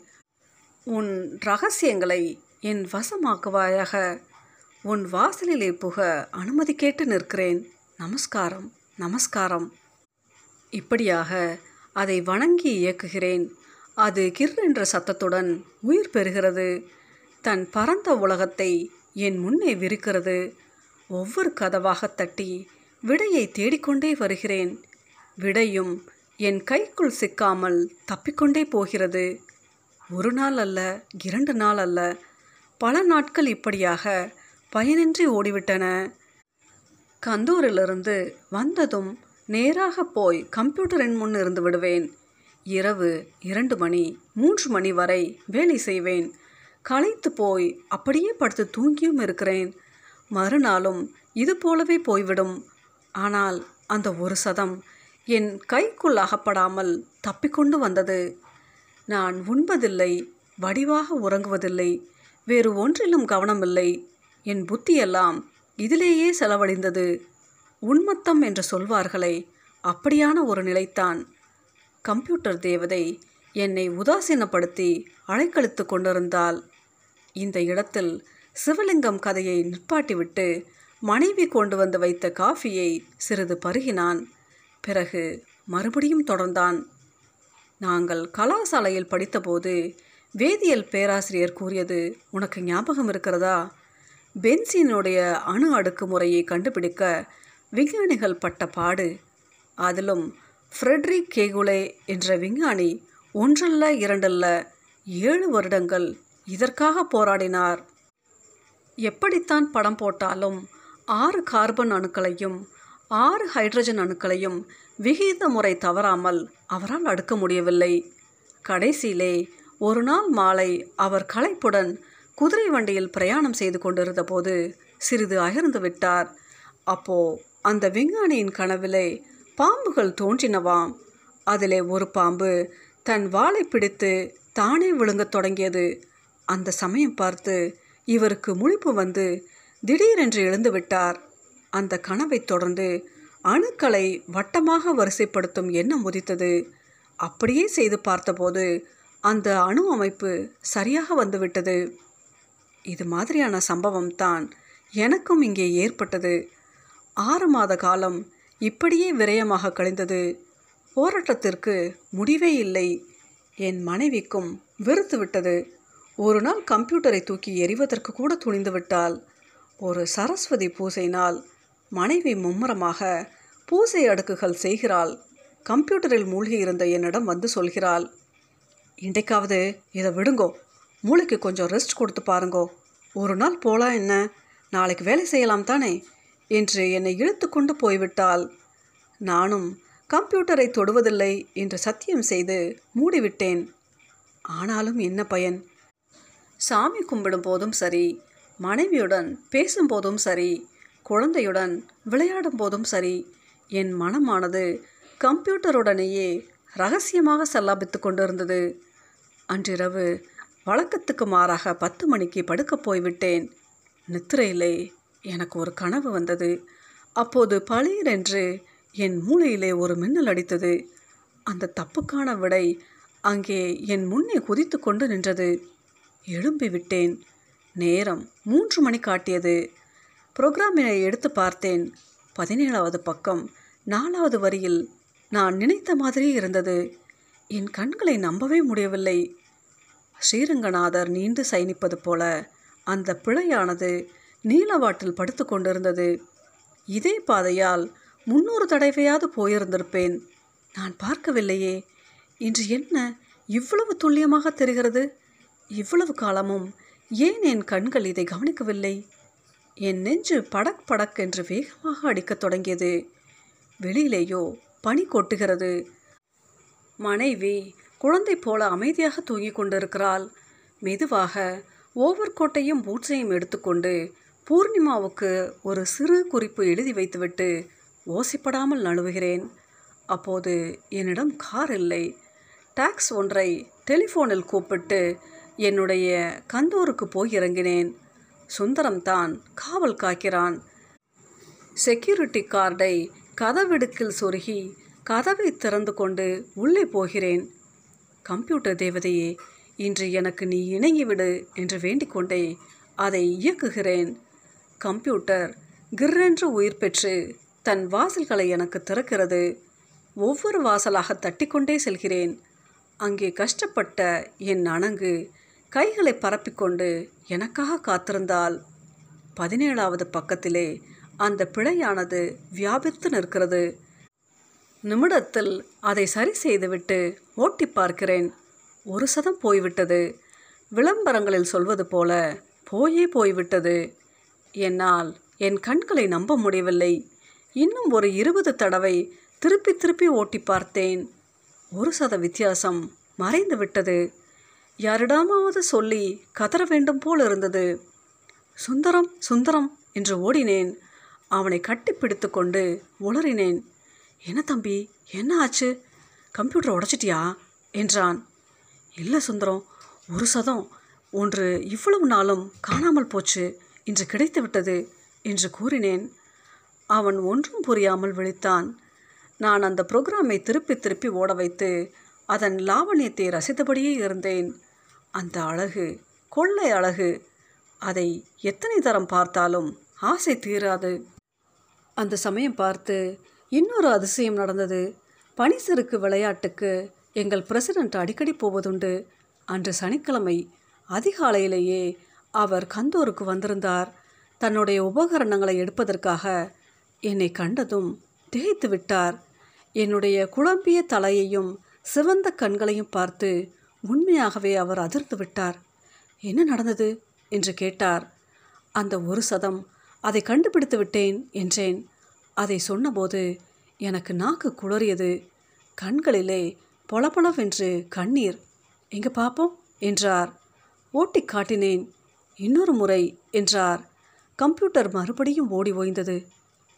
உன் ரகசியங்களை என் வசமாக்குவாயாக. உன் வாசலிலே புக அனுமதி கேட்டு நிற்கிறேன். நமஸ்காரம் நமஸ்காரம். இப்படியாக அதை வணங்கி இயக்குகிறேன். அது கிர் என்ற சத்தத்துடன் உயிர் பெறுகிறது. தன் பரந்த உலகத்தை என் முன்னே விரிக்கிறது. ஒவ்வொரு கதவாக தட்டி விடையை தேடிக்கொண்டே வருகிறேன். விடையும் என் கைக்குள் சிக்காமல் தப்பிக்கொண்டே போகிறது. ஒரு நாள் அல்ல இரண்டு நாள் அல்ல. பல நாட்கள் இப்படியாக பயனின்றி ஓடிவிட்டன. கந்தூரிலிருந்து வந்ததும் நேராக போய் கம்ப்யூட்டரின் முன் இருந்து விடுவேன். இரவு இரண்டு மணி மூன்று மணி வரை வேலை செய்வேன். களைத்து போய் அப்படியே படுத்து தூங்கியும் இருக்கிறேன். மறுநாளும் இது போலவே போய்விடும். ஆனால் அந்த ஒரு சதம் என் கைக்குள் அகப்படாமல் தப்பிக்கொண்டு வந்தது. நான் உண்பதில்லை வடிவாக உறங்குவதில்லை வேறு ஒன்றிலும் கவனமில்லை. என் புத்தியெல்லாம் இதிலேயே செலவழிந்தது. உன்மத்தம் என்று சொல்வார்களே அப்படியான ஒரு நிலைத்தான். கம்ப்யூட்டர் தேவதை என்னை உதாசீனப்படுத்தி அழைக்கழித்து கொண்டிருந்தாள். இந்த இடத்தில் சிவலிங்கம் கதையை நிற்பாட்டிவிட்டு மனைவி கொண்டு வந்து வைத்த காஃபியை சிறிது பருகினான். பிறகு மறுபடியும் தொடர்ந்தான். நாங்கள் கலாசாலையில் படித்தபோது வேதியியல் பேராசிரியர் கூறியது உனக்கு ஞாபகம் இருக்கிறதா? பென்சீனுடைய அணு அடுக்குமுறையை கண்டுபிடிக்க விஞ்ஞானிகள் பட்ட பாடு. அதிலும் ஃப்ரெட்ரிக் கேகுலே என்ற விஞ்ஞானி ஒன்றல்ல இரண்டல்ல ஏழு வருடங்கள் இதற்காக போராடினார். எப்படித்தான் படம் போட்டாலும் ஆறு கார்பன் அணுக்களையும் ஆறு ஹைட்ரஜன் அணுக்களையும் விகித முறை தவறாமல் அவரால் அடுக்க முடியவில்லை. கடைசியிலே ஒரு நாள் மாலை அவர் களைப்புடன் குதிரை வண்டியில் பிரயாணம் செய்து கொண்டிருந்த போது சிறிது அயர்ந்து விட்டார். அப்போ அந்த விஞ்ஞானியின் கனவிலே பாம்புகள் தோன்றினவாம். அதிலே ஒரு பாம்பு தன் வாளை பிடித்து தானே விழுங்கத் தொடங்கியது. அந்த சமயம் பார்த்து இவருக்கு முழிப்பு வந்து திடீரென்று எழுந்து விட்டார். அந்த கனவைத் தொடர்ந்து அணுக்களை வட்டமாக வரிசைப்படுத்தும் எண்ணம் உதித்தது. அப்படியே செய்து பார்த்தபோது அந்த அணு அமைப்பு சரியாக வந்துவிட்டது. இது மாதிரியான சம்பவம் தான் எனக்கும் இங்கே ஏற்பட்டது. ஆறு மாத காலம் இப்படியே விரயமாக கழிந்தது. போராட்டத்திற்கு முடிவே இல்லை. என் மனைவிக்கும் வெறுத்து விட்டது. ஒரு நாள் கம்ப்யூட்டரை தூக்கி எறிவதற்கு கூட துணிந்து விட்டால் ஒரு சரஸ்வதி பூசை நாள் மனைவி மும்முரமாக பூசை அடுக்குகள் செய்கிறாள். கம்ப்யூட்டரில் மூழ்கி இருந்த என்னிடம் வந்து சொல்கிறாள் இன்றைக்காவது இதை விடுங்கோ. மூளைக்கு கொஞ்சம் ரெஸ்ட் கொடுத்து பாருங்கோ. ஒரு நாள் போகலாம் என்ன? நாளைக்கு வேலை செய்யலாம் தானே? என்று என்னை இழுத்து கொண்டு போய்விட்டாள். நானும் கம்ப்யூட்டரை தொடுவதில்லை என்று சத்தியம் செய்து மூடிவிட்டேன். ஆனாலும் என்ன பயன்? சாமி கும்பிடும் போதும் சரி மனைவியுடன் பேசும்போதும் சரி குழந்தையுடன் விளையாடும் போதும் சரி என் மனமானது கம்ப்யூட்டருடனேயே ரகசியமாக செல்லாபித்து கொண்டிருந்தது. அன்றிரவு வழக்கத்துக்கு மாறாக பத்து மணிக்கு படுக்கப் போய்விட்டேன். நித்திரையிலே எனக்கு ஒரு கனவு வந்தது. அப்போது பளீரென்று என் மூளையிலே ஒரு மின்னல் அடித்தது. அந்த தப்புக்கான விடை அங்கே என் முன்னே குதித்து கொண்டு நின்றது. எழும்பி விட்டேன். நேரம் மூன்று மணி காட்டியது. புரோகிராமினை எடுத்து பார்த்தேன். பதினேழாவது பக்கம் நாலாவது வரியில் நான் நினைத்த மாதிரியே இருந்தது. என் கண்களை நம்பவே முடியவில்லை. ஸ்ரீரங்கநாதர் நீண்டு சயனிப்பது போல அந்த பிழையானது நீலவாட்டில் படுத்து கொண்டிருந்தது. இதே பாதையால் முன்னூறு தடவையாவது போயிருந்திருப்பேன். நான் பார்க்கவில்லையே. இன்று என்ன இவ்வளவு துல்லியமாக தெரிகிறது? இவ்வளவு காலமும் ஏன் என் கண்கள் இதை கவனிக்கவில்லை? என் நெஞ்சு படக் படக் என்று வேகமாக அடிக்கத் தொடங்கியது. வெளியிலேயோ பனி கொட்டுகிறது. மனைவி குழந்தை போல அமைதியாக தூங்கிக் கொண்டிருக்கிறாள். மெதுவாக ஓவர் கோட்டையும் பூட்ஸையும் எடுத்துக்கொண்டு பூர்ணிமாவுக்கு ஒரு சிறு குறிப்பு எழுதி வைத்துவிட்டு ஓசைப்படாமல் நழுவுகிறேன். அப்போது என்னிடம் கார் இல்லை. டாக்ஸ் ஒன்றை டெலிஃபோனில் கூப்பிட்டு என்னுடைய கந்தூருக்கு போய் இறங்கினேன். சுந்தரம் தான் காவல் காக்கிறான். செக்யூரிட்டி கார்டை கதவிடுக்கில் சொருகி கதவை திறந்து கொண்டு உள்ளே போகிறேன். கம்ப்யூட்டர் தேவதையே இன்று எனக்கு நீ இணங்கிவிடு என்று வேண்டிக்கொண்டே அதை இயக்குகிறேன். கம்ப்யூட்டர் கிர்ரென்று உயிர் பெற்று தன் வாசல்களை எனக்கு திறக்கிறது. ஒவ்வொரு வாசலாக தட்டிக்கொண்டே செல்கிறேன். அங்கே கஷ்டப்பட்ட என் அணங்கு கைகளை பரப்பிக்கொண்டு எனக்காக காத்திருந்தால் பதினேழாவது பக்கத்திலே அந்த பிழையானது வியாபித்து நிற்கிறது. நிமிடத்தில் அதை சரி செய்துவிட்டு ஓட்டி பார்க்கிறேன். ஒரு சதம் போய்விட்டது. விளம்பரங்களில் சொல்வது போல போயே போய்விட்டது. என்னால் என் கண்களை நம்ப முடியவில்லை. இன்னும் ஒரு இருபது தடவை திருப்பி திருப்பி ஓட்டி பார்த்தேன். ஒரு சத வித்தியாசம் மறைந்து விட்டது. யாரிடமாவது சொல்லி கதற வேண்டும் போல் இருந்தது. சுந்தரம் சுந்தரம் என்று ஓடினேன். அவனை கட்டிப்பிடித்து கொண்டு உளறினேன். என்ன தம்பி? என்ன ஆச்சு? கம்ப்யூட்டர் உடைச்சிட்டியா? என்றான். இல்லை சுந்தரம் ஒரு சதம். ஒன்று இவ்வளவு நாளும் காணாமல் போச்சு. இன்று கிடைத்து விட்டது என்று கூறினேன். அவன் ஒன்றும் புரியாமல் விழித்தான். நான் அந்த புரோகிராமை திருப்பி திருப்பி ஓட வைத்து அதன் லாவண்யத்தை ரசித்தபடியே இருந்தேன். அந்த அழகு கொள்ளை அழகு. அதை எத்தனை தரம் பார்த்தாலும் ஆசை தீராது. அந்த சமயம் பார்த்து இன்னொரு அதிசயம் நடந்தது. பனிசறுக்கு விளையாட்டுக்கு எங்கள் பிரசிடென்ட் அடிக்கடி போவதுண்டு. அன்று சனிக்கிழமை அதிகாலையிலேயே அவர் கந்தூருக்கு வந்திருந்தார். தன்னுடைய உபகரணங்களை எடுப்பதற்காக என்னை கண்டதும் திகைத்து விட்டார். என்னுடைய குழம்பிய தலையையும் சிவந்த கண்களையும் பார்த்து உண்மையாகவே அவர் அதிர்ந்து விட்டார். என்ன நடந்தது? என்று கேட்டார். அந்த ஒரு சதம். அதை கண்டுபிடித்து விட்டேன் என்றேன். அதை சொன்னபோது எனக்கு நாக்கு குளறியது. கண்களிலே பொலபொலவென்று கண்ணீர். எங்க பார்ப்போம் என்றார். ஓட்டி காட்டினேன். இன்னொரு முறை என்றார். கம்ப்யூட்டர் மறுபடியும் ஓடி ஓய்ந்தது.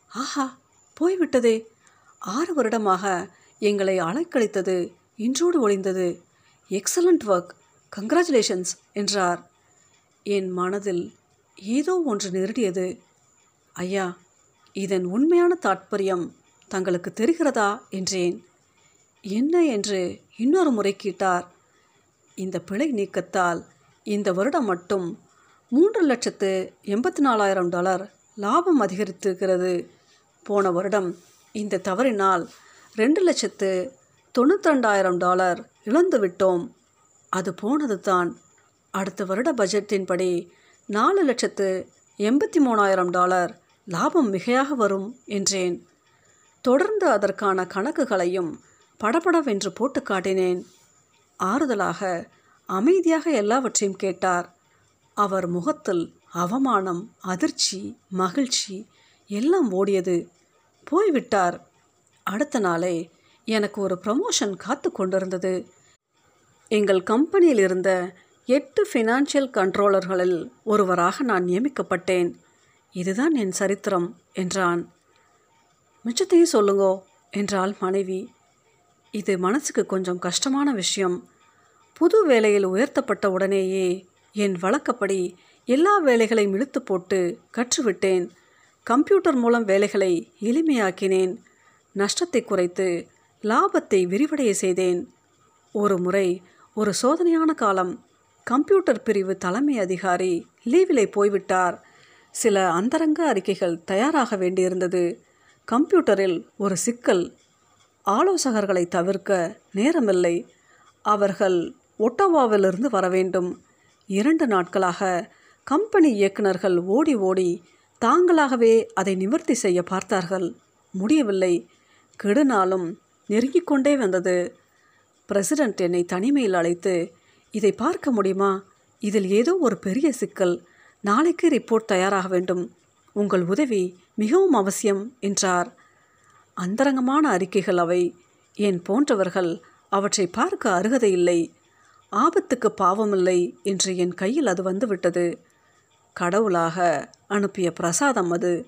ஆஹா போய்விட்டதே. ஆறு வருடமாக எங்களை அலைக்கழித்தது. இன்றோடு ஒளிந்தது. Excellent work. கங்க்ராச்சுலேஷன்ஸ் என்றார். என் மனதில் ஏதோ ஒன்று நெருடியது. ஐயா இதன் உண்மையான தாற்பயம் தங்களுக்கு தெரிகிறதா என்றேன். என்ன என்று இன்னொரு முறை கேட்டார். இந்த பிழை நீக்கத்தால் இந்த வருடம் மட்டும் மூன்று லட்சத்து எண்பத்தி நாலாயிரம் டாலர் லாபம் அதிகரித்திருக்கிறது. போன வருடம் இந்த தவறினால் ரெண்டு லட்சத்து தொண்ணூற்றி ரெண்டாயிரம் டாலர் இழந்து விட்டோம். அது போனது தான் அடுத்த வருட பட்ஜெட்டின்படி நாலு லட்சத்து எண்பத்தி மூணாயிரம் டாலர் லாபம் மிகையாக வரும் என்றேன். தொடர்ந்து அதற்கான கணக்குகளையும் படபடவென்று போட்டு காட்டினேன். ஆறுதலாக அமைதியாக எல்லாவற்றையும் கேட்டார். அவர் முகத்தில் அவமானம் அதிர்ச்சி மகிழ்ச்சி எல்லாம் ஓடியது. போய்விட்டார். அடுத்த நாளே எனக்கு ஒரு ப்ரமோஷன் காத்து கொண்டிருந்தது. எங்கள் கம்பெனியில் இருந்த எட்டு ஃபினான்ஷியல் கண்ட்ரோலர்களில் ஒருவராக நான் நியமிக்கப்பட்டேன். இதுதான் என் சரித்திரம் என்றான். மிச்சத்தையும் சொல்லுங்கோ என்றாள் மனைவி. இது மனசுக்கு கொஞ்சம் கஷ்டமான விஷயம். புது வேலையில் உயர்த்தப்பட்ட உடனேயே என் வழக்கப்படி எல்லா வேலைகளையும் இழுத்து போட்டு கற்றுவிட்டேன். கம்ப்யூட்டர் மூலம் வேலைகளை எளிமையாக்கினேன். நஷ்டத்தை குறைத்து லாபத்தை விரிவடைய செய்தேன். ஒரு முறை ஒரு சோதனையான காலம் கம்ப்யூட்டர் பிரிவு தலைமை அதிகாரி லீவிலே போய்விட்டார். சில அந்தரங்க அறிக்கைகள் தயாராக வேண்டியிருந்தது. கம்ப்யூட்டரில் ஒரு சிக்கல் ஆலோசகர்களை தவிர்க்க நேரமில்லை. அவர்கள் ஒட்டோவாவிலிருந்து வர வேண்டும். இரண்டு நாட்களாக கம்பெனி இயக்குனர்கள் ஓடி ஓடி தாங்களாகவே அதை நிவர்த்தி செய்ய பார்த்தார்கள். முடியவில்லை. கெடுநாளும் நெருங்கிக் கொண்டே வந்தது. பிரசிடென்ட் என்னை தனிமையில் அழைத்து இதை பார்க்க முடியுமா? இதில் ஏதோ ஒரு பெரிய சிக்கல். நாளைக்கு ரிப்போர்ட் தயாராக வேண்டும். உங்கள் உதவி மிகவும் அவசியம் என்றார். அந்தரங்கமான அறிக்கைகள் அவை. என் போன்றவர்கள் அவற்றை பார்க்க அருகதையில்லை ஆபத்துக்கு பாவமில்லை என்று என் கையில் அது வந்துவிட்டது. கடவுளாக அனுப்பிய பிரசாதம் அது.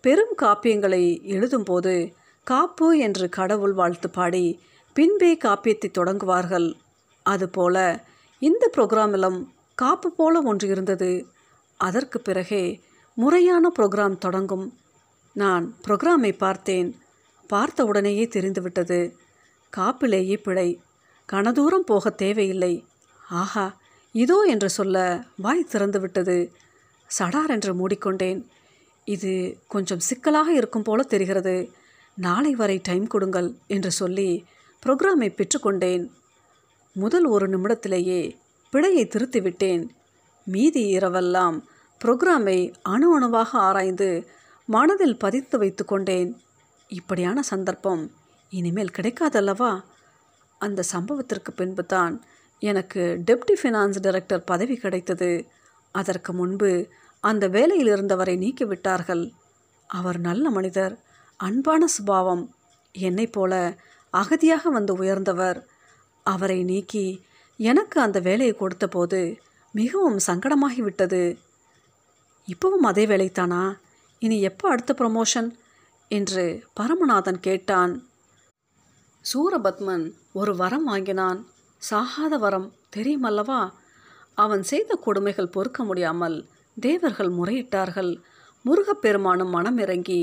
பெரும் காப்பியங்களை எழுதும்போது காப்பு என்று கடவுள் வாழ்த்து பாடி பின்பே காப்பியத்தை தொடங்குவார்கள். அதுபோல இந்த புரோகிராமிலும் காப்பு போல ஒன்று இருந்தது. அதற்கு பிறகே முறையான புரோகிராம் தொடங்கும். நான் புரோகிராமை பார்த்தேன். பார்த்த உடனேயே தெரிந்துவிட்டது. காப்பிலேயே பிழை. கனதூரம் போக தேவையில்லை. ஆஹா இதோ என்று சொல்ல வாய் திறந்துவிட்டது. சடார் என்று மூடிக்கொண்டேன். இது கொஞ்சம் சிக்கலாக இருக்கும் போல தெரிகிறது. நாளை வரை டைம் கொடுங்கள் என்று சொல்லி புரோகிராமை பெற்றுக்கொண்டேன். முதல் ஒரு நிமிடத்திலேயே பிழையை திருத்திவிட்டேன். மீதி இரவெல்லாம் புரோகிராமை அணு அணுவாக ஆராய்ந்து மனதில் பதித்து வைத்து கொண்டேன். இப்படியான சந்தர்ப்பம் இனிமேல் கிடைக்காதல்லவா? அந்த சம்பவத்திற்கு பின்பு தான் எனக்கு டெப்டி ஃபினான்ஸ் டைரக்டர் பதவி கிடைத்தது. அதற்கு முன்பு அந்த வேலையில் இருந்தவரை நீக்கிவிட்டார்கள். அவர் நல்ல மனிதர் அன்பான சுபாவம் என்னைப் போல அகதியாக வந்து உயர்ந்தவர். அவரை நீக்கி எனக்கு அந்த வேலையை கொடுத்தபோது மிகவும் சங்கடமாகிவிட்டது. இப்பவும் அதே வேலைத்தானா இனி எப்போ அடுத்த ப்ரமோஷன் என்று பரமநாதன் கேட்டான். சூரபத்மன் ஒரு வரம் வாங்கினான். சாகாத வரம் தெரியுமல்லவா? அவன் செய்த கொடுமைகள் பொறுக்க முடியாமல் தேவர்கள் முறையிட்டார்கள். முருகப்பெருமானும் மனமிறங்கி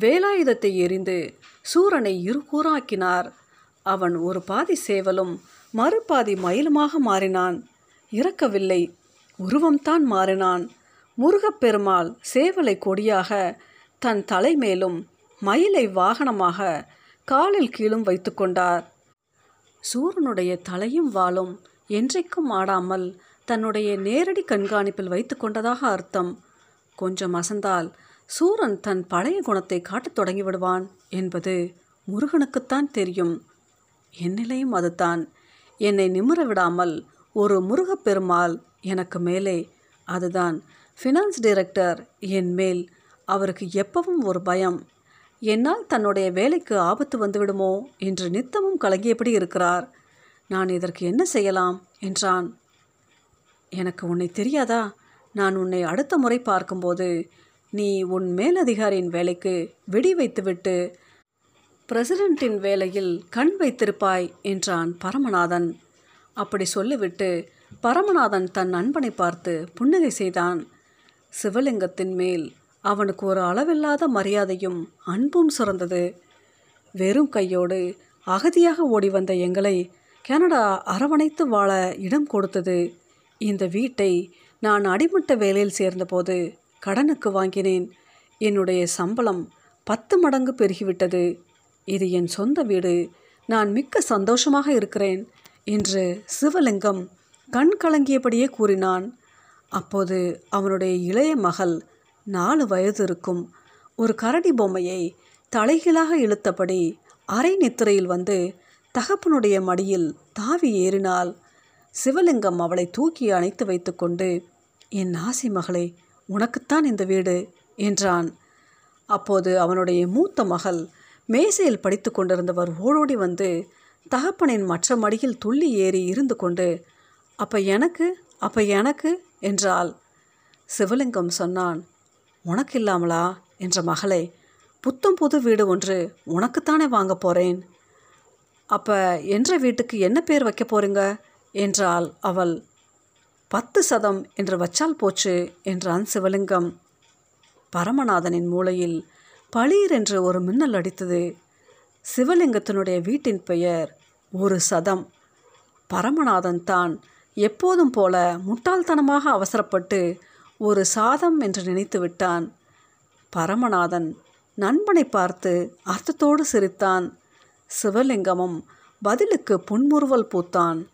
வேலாயுதத்தை எரிந்து சூரனை இருகூறாக்கினார். அவன் ஒரு பாதி சேவலும் மறுபாதி மயிலுமாக மாறினான். இறக்கவில்லை. உருவம்தான் மாறினான். முருகப்பெருமாள் சேவலை கொடியாக தன் தலைமேலும் மயிலை வாகனமாக காலில் கீழும் வைத்துக்கொண்டார் சூரனுடைய தலையும் வாளும் என்றைக்கும் ஆடாமல் தன்னுடைய நேரடி கண்காணிப்பில் வைத்து கொண்டதாக அர்த்தம். கொஞ்சம் அசந்தால் சூரன் தன் பழைய குணத்தை காட்டத் தொடங்கி விடுவான் என்பது முருகனுக்குத்தான் தெரியும். என் நிலையும் அதுதான். என்னை நிமிர விடாமல் ஒரு முருகப்பெருமாள் எனக்கு மேலே அதுதான் ஃபினான்ஸ் டைரக்டர் என் மேல் அவருக்கு எப்பவும் ஒரு பயம். என்னால் தன்னுடைய வேலைக்கு ஆபத்து வந்துவிடுமோ என்று நித்தமும் கலங்கியபடி இருக்கிறார். நான் இதற்கு என்ன செய்யலாம்? என்றான். எனக்கு உன்னை தெரியாதா? நான் உன்னை அடுத்த முறை பார்க்கும்போது நீ உன் மேலதிகாரியின் வேலைக்கு வெடி வைத்துவிட்டு பிரசிடென்ட்டின் வேலையில் கண் வைத்திருப்பாய் என்றான் பரமநாதன். அப்படி சொல்லிவிட்டு பரமநாதன் தன் நண்பனை பார்த்து புன்னகை செய்தான். சிவலிங்கத்தின் மேல் அவனுக்கு ஒரு அளவில்லாத மரியாதையும் அன்பும் சுரந்தது வெறும் கையோடு அகதியாக ஓடி வந்த எங்களை கனடா அரவணைத்து வாழ இடம் கொடுத்தது. இந்த வீட்டை நான் அடிமட்ட வேலையில் சேர்ந்தபோது கடனுக்கு வாங்கினேன். என்னுடைய சம்பளம் பத்து மடங்கு பெருகிவிட்டது. இது என் சொந்த வீடு. நான் மிக்க சந்தோஷமாக இருக்கிறேன் என்று சிவலிங்கம் கண் கலங்கியபடியே கூறினான். அப்போது அவனுடைய இளைய மகள் நாலு வயது இருக்கும். ஒரு கரடி பொம்மையை தலைகீழாக இழுத்தபடி அரை நித்திரையில் வந்து தகப்பனுடைய மடியில் தாவி ஏறினாள். சிவலிங்கம் அவளை தூக்கி அணைத்து வைத்துக்கொண்டு என் ஆசை மகளே உனக்குத்தான் இந்த வீடு என்றான். அப்போது அவனுடைய மூத்த மகள் மேசையில் படித்து கொண்டிருந்தவர் ஓடோடி வந்து தகப்பனின் மற்ற மடியில் துள்ளி ஏறி இருந்து கொண்டு அப்போ எனக்கு அப்போ எனக்கு என்றாள். சிவலிங்கம் சொன்னான் உனக்கு இல்லாமலா என்ற மகளே புத்தம் புது வீடு ஒன்று உனக்குத்தானே வாங்க போகிறேன் அப்போ என்ற வீட்டுக்கு என்ன பேர் வைக்க போறீங்க என்றாள் அவள். பத்து சதம் என்று வச்சால் போச்சு என்றான் சிவலிங்கம். பரமநாதனின் மூளையில் பளீர் என்று ஒரு மின்னல் அடித்தது. சிவலிங்கத்தினுடைய வீட்டின் பெயர் ஒரு சதம். பரமநாதன் தான் எப்போதும் போல முட்டாள்தனமாக அவசரப்பட்டு ஒரு சாதம் என்று நினைத்து விட்டான். பரமநாதன் நண்பனை பார்த்து அர்த்தத்தோடு சிரித்தான். சிவலிங்கமும் பதிலுக்கு புன்முறுவல் பூத்தான்.